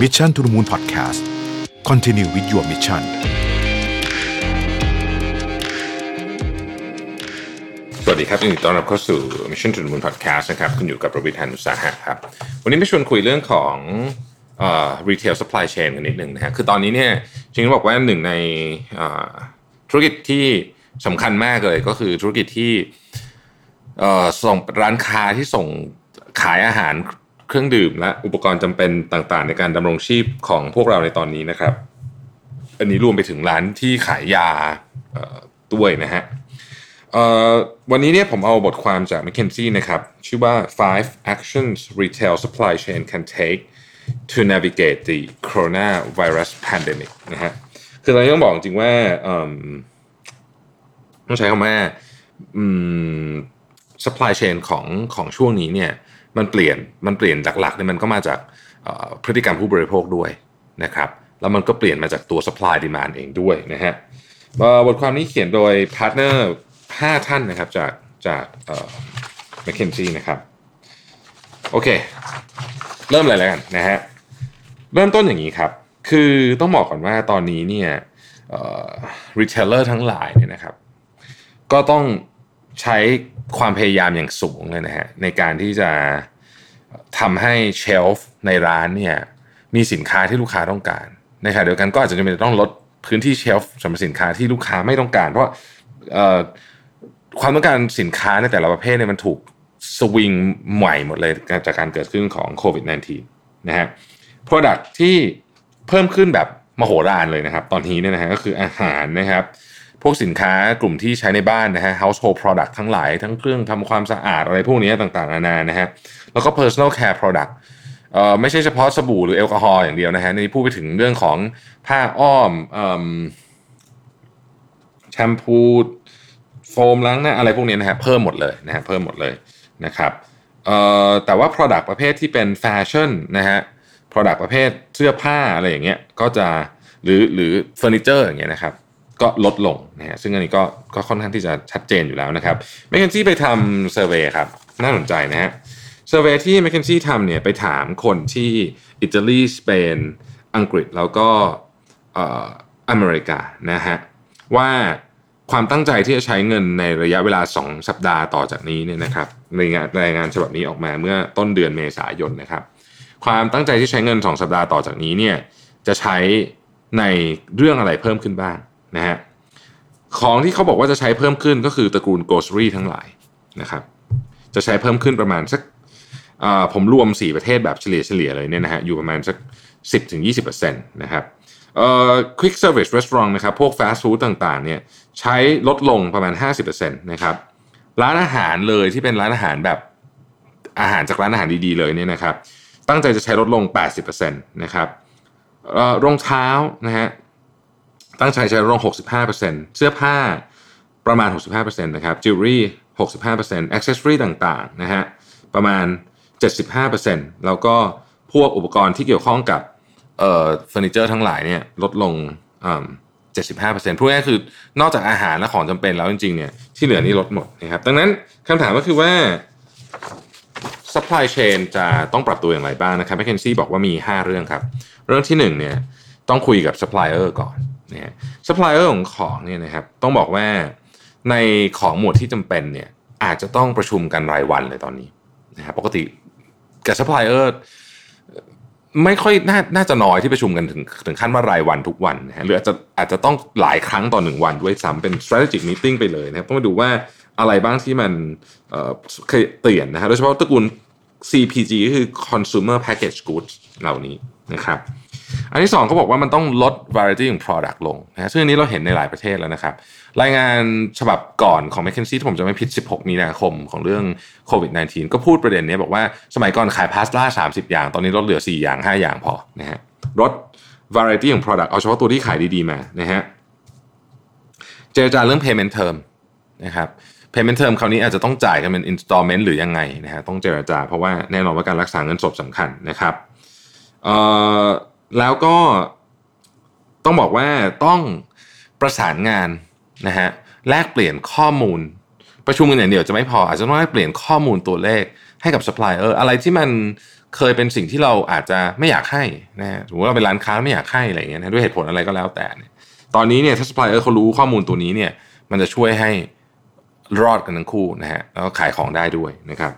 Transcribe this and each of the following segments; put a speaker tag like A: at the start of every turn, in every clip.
A: Mission to the Moon Podcast Continue with your mission
B: สวัสดีครับยินดีต้อนรับเข้าสู่ Mission to the Moon Podcast นะครับคุณอยู่กับประวิทยานุสาหะครับ วันนี้มาชวนคุยเรื่องของเอ่อ retail supply chain กันนิดหนึ่งนะฮะคือตอนนี้เนี่ยจริงๆบอกว่าหนึ่งในธุรกิจที่สำคัญมากเลยก็คือธุรกิจที่เอ่อส่งร้านค้าที่ส่งขายอาหาร เครื่องดื่มและอุปกรณ์จำเป็นต่างๆ ในการดำรงชีพของพวกเราในตอนนี้นะครับ อันนี้รวมไปถึงร้านที่ขายยาด้วยนะฮะวันนี้เนี่ยผมเอาบทความจาก McKinsey นะครับ ชื่อว่า five actions retail supply chain can take to navigate the coronavirus pandemic นะฮะคือเราต้องบอกจริงว่าต้องใช้คำว่า supply chain ของของช่วงนี้เนี่ย มันเปลี่ยนมันเปลี่ยนหลักๆเนี่ยมันก็มาจากพฤติกรรมผู้บริโภคด้วยนะครับแล้วมันก็เปลี่ยนมาจากตัว supply demand เองด้วยนะฮะบทความนี้เขียนโดยพาร์ทเนอร์ห้าท่านนะครับจากจากเอ่อ McKinsey นะครับโอเค เริ่มเลยแล้วกันนะฮะเริ่มต้นอย่างนี้ครับ คือต้องบอกก่อนว่าตอนนี้เนี่ยretailer ทั้งหลายเนี่ยนะครับ ก็ต้อง ใช้ความพยายามอย่างสูงเลยนะฮะในการที่จะทำให้ shelf ในร้านเนี่ยมีสินค้าที่ลูกค้าต้องการในขณะเดียวกันก็อาจจะจำเป็นต้องลดพื้นที่ shelf สำหรับสินค้าที่ลูกค้าไม่ต้องการ เพราะความต้องการสินค้าในแต่ละประเภทเนี่ยมันถูกสวิงใหม่หมดเลยจากการเกิดขึ้นของโควิด -19 นะฮะ Product ที่เพิ่มขึ้นแบบมโหฬารเลยนะครับ ตอนนี้เนี่ยนะฮะก็คืออาหารนะครับ พวกสินค้ากลุ่มที่ใช้ในบ้านนะฮะ household product ทั้งหลาย ทั้งเครื่องทำความสะอาดอะไรพวกนี้ต่างๆนานานะฮะ แล้วก็ personal care product เอ่อไม่ใช่เฉพาะสบู่หรือแอลกอฮอล์อย่างเดียวนะฮะนี่พูดไปถึงเรื่องของผ้าอ้อมเอิ่มแชมพูโฟมล้างหน้าอะไรพวกนี้นะฮะเพิ่มหมดเลยนะฮะเพิ่มหมดเลยนะครับเอ่อแต่ว่า product ประเภทที่เป็นแฟชั่นนะฮะ product ประเภทเสื้อผ้าอะไรอย่างเงี้ยก็จะหรือหรือเฟอร์นิเจอร์อย่างเงี้ยนะครับ ก็ลดลงนะฮะซึ่งอันนี้ก็ก็ค่อนข้างที่จะชัดเจนอยู่แล้วนะครับ m c k เคนซี่ไปทำเซอร์เวยครับน่าสนใจนะฮะเซอร์เวยที่ m c k เคนซี่ทำเนี่ยไปถามคนที่อิตาลีสเปนอังกฤษแล้วก็เอ่ออเมริกานะฮะว่าความตั้งใจที่จะใช้เงินในระยะเวลา 2 สัปดาห์ต่อจากนี้เนี่ยนะครับในงานรายงานฉบับนี้ออกมาเมื่อต้นเดือนเมษายนนะครับ ความตั้งใจที่ใช้เงิน 2 สัปดาห์ต่อจากนี้เนี่ยจะใช้ในเรื่องอะไรเพิ่มขึ้นบ้าง นะฮะของที่เขาบอกว่าจะใช้เพิ่มขึ้นก็คือตระกูล grocery ทั้งหลายนะครับจะใช้เพิ่มขึ้นประมาณสักผมรวม 4 ประเทศแบบเฉลี่ยเฉลี่ยเลยเนี่ยนะฮะอยู่ประมาณสัก 10-20%นะครับเอ่อ quick service restaurant นะครับพวก fast food ต่างๆเนี่ยใช้ลดลงประมาณ 50%นะครับร้านอาหารเลยที่เป็นร้านอาหารแบบอาหารจากร้านอาหารดีๆเลยเนี่ยนะครับตั้งใจจะใช้ลดลง 80%นะครับรองเท้านะฮะ ตั้งใจใช้ลดลง65%เสื้อผ้าประมาณ 65%นะครับจิวเวลรี่65% accessory ต่างๆนะฮะประมาณ 75%แล้วก็พวกอุปกรณ์ที่เกี่ยวข้องกับเอ่อเฟอร์นิเจอร์ทั้งหลายเนี่ยลดลงอ่า75%พูดง่ายๆคือนอกจากอาหารและของจำเป็นแล้วจริงๆเนี่ยที่เหลือนี่ลดหมดนะครับดังนั้นคำถามก็คือว่า supply chain จะต้องปรับตัวอย่างไรบ้างนะครับ McKinsey บอกว่ามี 5 เรื่องครับ เรื่องที่1เนี่ยต้องคุยกับ supplier ก่อน นะฮะ supplier ของของเนี่ยนะครับต้องบอกว่าในของหมวดที่จำเป็นเนี่ยอาจจะต้องประชุมกันรายวันเลยตอนนี้นะครับปกติกับ supplier ไม่ค่อยน่าน่าจะน้อยที่ประชุมกันถึงถึงขั้นว่ารายวันทุกวันนะฮะหรืออาจจะอาจจะต้องหลายครั้งต่อหนึ่งวันด้วยซ้ำเป็น strategic meeting ไปเลยนะครับต้องมาดูว่าอะไรบ้างที่มันเอ่อเคยเปลี่ยนนะฮะโดยเฉพาะตระกูล CPG ก็คือ consumer package goods เหล่านี้นะครับ อันที่สองเขาบอกว่ามันต้องลด variety ของ product ลงนะฮะซึ่งอันนี้เราเห็นในหลายประเทศแล้วนะครับ รายงานฉบับก่อนของ McKinsey ที่ผมจะไม่ผิด 16 มีนาคมของเรื่องโควิด -19 ก็พูดประเด็นนี้บอกว่าสมัยก่อนขายพาสต้า30 อย่าง ตอนนี้ลดเหลือ 4 อย่าง 5 อย่างพอนะฮะลด variety ของ product เอาเฉพาะตัวที่ขายดีๆมานะฮะเจรจาเรื่อง payment term นะครับ payment term คราวนี้อาจจะต้องจ่ายกันเป็น installment หรือยังไงนะฮะต้องเจรจาเพราะว่าแน่นอนว่าการรักษาเงินสดสำคัญนะครับเอ่อ แล้วก็ต้องบอกว่าต้องประสานงานนะฮะแลกเปลี่ยนข้อมูล ประชุมกันอย่างเดียวจะไม่พออาจจะต้องแลกเปลี่ยนข้อมูลตัวเลขให้กับ supplier ออร์อะไรที่มันเคยเป็นสิ่งที่เราอาจจะไม่อยากให้นะฮะสมมติเราเป็นร้านค้าไม่อยากให้อะไรเงี้ยนะด้วยเหตุผลอะไรก็แล้วแต่เนี่ยตอนนี้เนี่ยถ้าซัพพลายเออร์เขารู้ข้อมูลตัวนี้เนี่ยมันจะช่วยให้รอดกันทั้งคู่นะฮะแล้วก็ขายของได้ด้วยนะครับ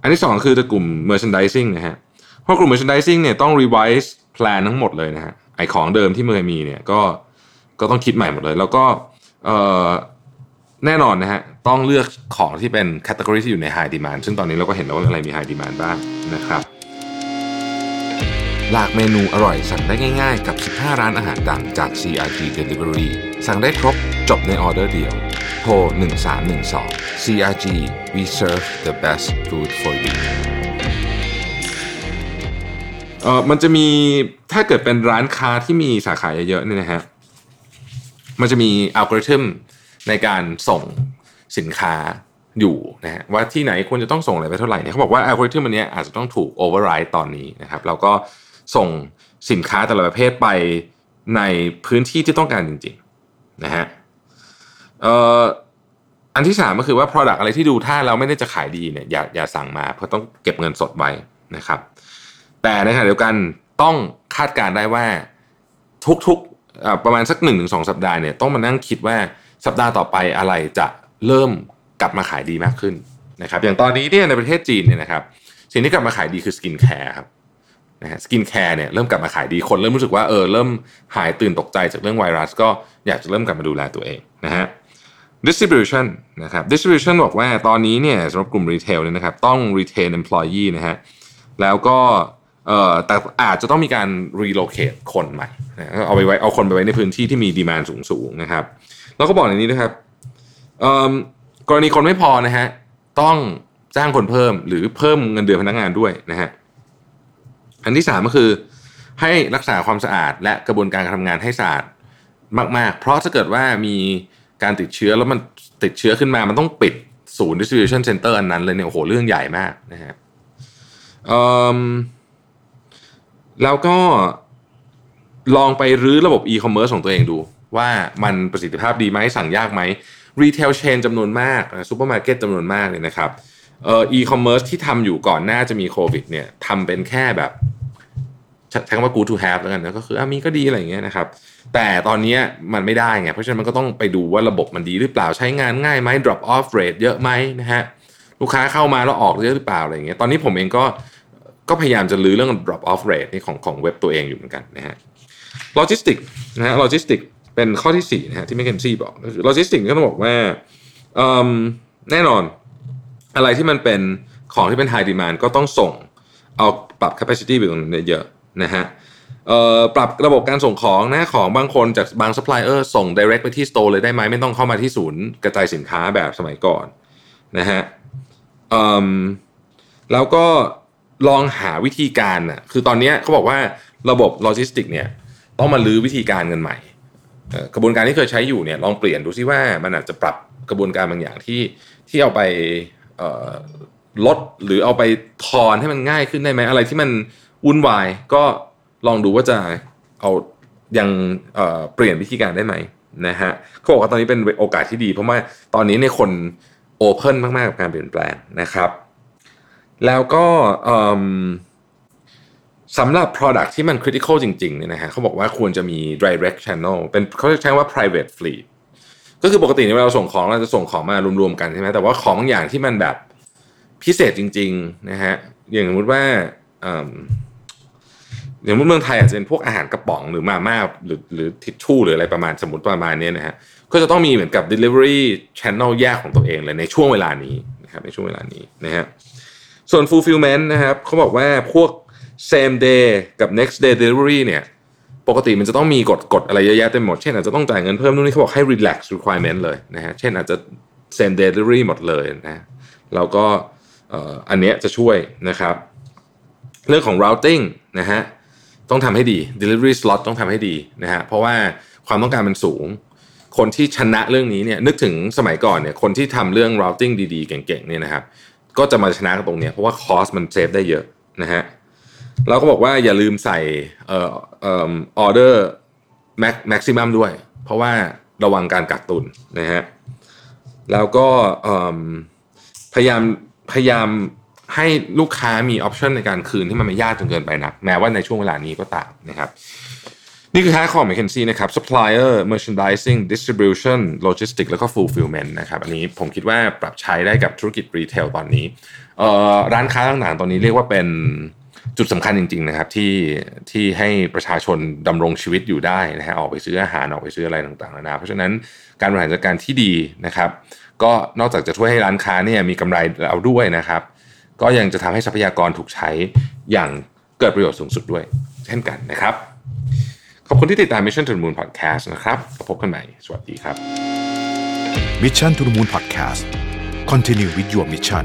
B: อันที่สองคือจะกลุ่ม merchandising นะฮะเพราะกลุ่ม merchandising เนี่ยต้อง revise plan ทั้งหมดเลยนะฮะไอของเดิมที่เคยมีเนี่ยก็ก็ต้องคิดใหม่หมดเลย แล้วก็แน่นอนนะฮะต้องเลือกของที่เป็นแคตตากรีที่อยู่ใน high demand ซึ่งตอนนี้เราก็เห็นแล้วว่าอะไรมี high demand บ้างนะครับหลากเมนูอร่อยสั่งได้ง่ายๆ กับ 15 ร้านอาหารดังจาก CRG Delivery สั่งได้ครบจบในออเดอร์เดียว โทร 1312 CRG we serve the best food for you เออมันจะมีถ้าเกิดเป็นร้านค้าที่มีสาขาเยอะๆเนี่ยนะฮะมันจะมีอัลกอริทึมในการส่งสินค้าอยู่นะฮะว่าที่ไหนควรจะต้องส่งอะไรไปเท่าไหร่เนี่ยเขาบอกว่าอัลกอริทึมอันนี้อาจจะต้องถูก override ตอนนี้นะครับแล้วก็ส่งสินค้าแต่ละประเภทไปในพื้นที่ที่ต้องการจริงๆนะฮะอันที่สามก็คือว่า Product อะไรที่ดูท่าเราไม่ได้จะขายดีเนี่ยอย่าอย่าสั่งมาเพราะต้องเก็บเงินสดไว้นะครับ แต่ในขณะเดียวกันต้องคาดการณ์ได้ว่าทุกๆประมาณสัก1ถึง2สัปดาห์เนี่ยต้องมานั่งคิดว่าสัปดาห์ต่อไปอะไรจะเริ่มกลับมาขายดีมากขึ้นนะครับอย่างตอนนี้เนี่ยในประเทศจีนเนี่ยนะครับสิ่งที่กลับมาขายดีคือ skincare ครับนะฮะ skincare เนี่ยเริ่มกลับมาขายดีคนเริ่มรู้สึกว่าเออเริ่มหายตื่นตกใจจากเรื่องไวรัส ก็อยากจะเริ่มกลับมาดูแลตัวเองนะฮะ distribution นะครับ distribution บอกว่าตอนนี้เนี่ยสำหรับกลุ่ม retail เนี่ยนะครับต้อง retain employee นะฮะแล้วก็ เอ่อแต่อาจจะต้องมีการ relocate คนใหม่เอาไปไว้เอาคนไปไว้ในพื้นที่ที่มี demand สูงๆนะครับแล้วก็บอกอย่างนี้นะครับกรณีคนไม่พอนะฮะต้องจ้างคนเพิ่มหรือเพิ่มเงินเดือนพนักงานด้วยนะฮะอันที่สามก็คือให้รักษาความสะอาดและกระบวนการการทำงานให้สะอาดมาก ๆ เพราะถ้าเกิดว่ามีการติดเชื้อแล้วมันติดเชื้อขึ้นมามันต้องปิดศูนย์ distribution center อันนั้นเลยเนี่ยโอ้โหเรื่องใหญ่มากนะฮะ แล้วก็ลองไปรื้อระบบ e-commerce ของตัวเองดู ว่ามันประสิทธิภาพดีไหมสั่งยากไหม retail chain จำนวนมากซูเปอร์มาร์เก็ตจำนวนมากเลยนะครับเอ่ออีคอมเมิร์ซที่ทำอยู่ก่อนหน้าจะมีโควิดเนี่ยทำเป็นแค่แบบใช้คำว่า good to have แล้วกันนะก็คือมีก็ดีอะไรอย่างเงี้ยนะครับ แต่ตอนนี้มันไม่ได้ไง เพราะฉะนั้นมันก็ต้องไปดูว่าระบบมันดีหรือเปล่าใช้งานง่ายไหม drop off rate เยอะไหมนะฮะลูกค้าเข้ามาแล้วออกเยอะหรือเปล่าอะไรอย่างเงี้ยตอนนี้ผมเองก็ ก็พยายามจะรื้อเรื่อง drop off rate นี่ของของเว็บตัวเองอยู่เหมือนกันนะฮะโลจิสติกนะฮะโลจิสติกเป็นข้อที่4นะฮะที่ McKinsey บอกโลจิสติกก็ต้องบอกว่าแน่นอนอะไรที่มันเป็นของที่เป็น high demand ก็ต้องส่งเอาปรับ capacity ไปตรงนั้นเยอะนะฮะปรับระบบการส่งของนะของบางคนจากบาง supplier ส่ง direct ไปที่ store เลยได้ไหมไม่ต้องเข้ามาที่ศูนย์กระจายสินค้าแบบสมัยก่อนนะฮะแล้วก็ ลองหาวิธีการอะคือตอนนี้เขาบอกว่าระบบโลจิสติกเนี่ยต้องมาลื้อวิธีการกันใหม่กระบวนการที่เคยใช้อยู่เนี่ยลองเปลี่ยนดูซิว่ามันอาจจะปรับกระบวนการบางอย่างที่ที่เอาไปลดหรือเอาไปทอนให้มันง่ายขึ้นได้ไหมอะไรที่มันวุ่นวายก็ลองดูว่าจะเอายังเเปลี่ยนวิธีการได้ไหมนะฮะเขาบอกว่าตอนนี้เป็นโอกาสที่ดี เพราะว่าตอนนี้ในคนโอเพ่นมากๆกับการเปลี่ยนแปลงนะครับ แล้วก็สำหรับ Product ที่มัน critical จริงๆเนี่ยนะฮะเขาบอกว่าควรจะมี direct channel เป็นเขาใช้ว่า private fleet ก็คือปกติเวลาเราส่งของเราจะส่งของมารวมๆกันใช่ไหมแต่ว่าของอย่างที่มันแบบพิเศษจริงๆนะฮะอย่างสมมติว่าอย่างเมืองไทยอาจจะเป็นพวกอาหารกระป๋องหรือมาม่าหรือหรือทิชชู่หรืออะไรประมาณสมมติประมาณนี้นะฮะก็จะต้องมีเหมือนกับ delivery channel แยกของตัวเองเลยในช่วงเวลานี้นะครับในช่วงเวลานี้นะฮะ ส่วน fulfillment นะครับเขาบอกว่าพวก same day กับ next day delivery เนี่ยปกติมันจะต้องมีกฎกฎอะไรเยอะแยะเต็มหมด เช่นอาจจะต้องจ่ายเงินเพิ่มนู่นนี่เขาบอกให้ relax requirement เลยนะฮะเช่นอาจจะ same day delivery หมดเลยนะแล้วก็อันเนี้ยจะช่วยนะครับ เรื่องของ routing นะฮะต้องทำให้ดี delivery slot ต้องทำให้ดีนะฮะเพราะว่าความต้องการมันสูง คนที่ชนะเรื่องนี้เนี่ยนึกถึงสมัยก่อนเนี่ยคนที่ทำเรื่อง routing ดีๆ เก่งๆเนี่ยนะครับ ก็จะมาชนะกันตรงเนี้ยเพราะว่า cost มัน save ได้เยอะนะฮะเราก็บอกว่าอย่าลืมใส่เอ่อเอ่อ order max maximum ด้วย เพราะว่าระวังการกักตุนนะฮะแล้วก็พยายามพยายามให้ลูกค้ามี option ในการคืนที่มันไม่ยากจนเกินไปนักแม้ว่าในช่วงเวลานี้ก็ตามนะครับ นี่คือท้าของ McKinsey นะครับ supplier merchandising distribution logistics แล้วก็ fulfillment นะครับ อันนี้ผมคิดว่าปรับใช้ได้กับธุรกิจรีเทลตอนนี้ ร้านค้าต่างๆ ตอนนี้เรียกว่าเป็นจุดสำคัญจริง ๆ นะครับ ที่ที่ให้ประชาชนดำรงชีวิตอยู่ได้นะฮะออกไปซื้ออาหารออกไปซื้ออะไรต่างๆนะเพราะฉะนั้นการบริหารจัดการที่ดีนะครับ ก็นอกจากจะช่วยให้ร้านค้าเนี่ยมีกำไรเอาด้วยนะครับ ก็ยังจะทำให้ทรัพยากรถูกใช้อย่างเกิดประโยชน์สูงสุดด้วย เช่นกันนะครับ ขอบคุณที่ติดตาม Mission to the Moon Podcast นะครับพบกันใหม่ สวัสดีครับ
A: Mission to the Moon Podcast Continue with your mission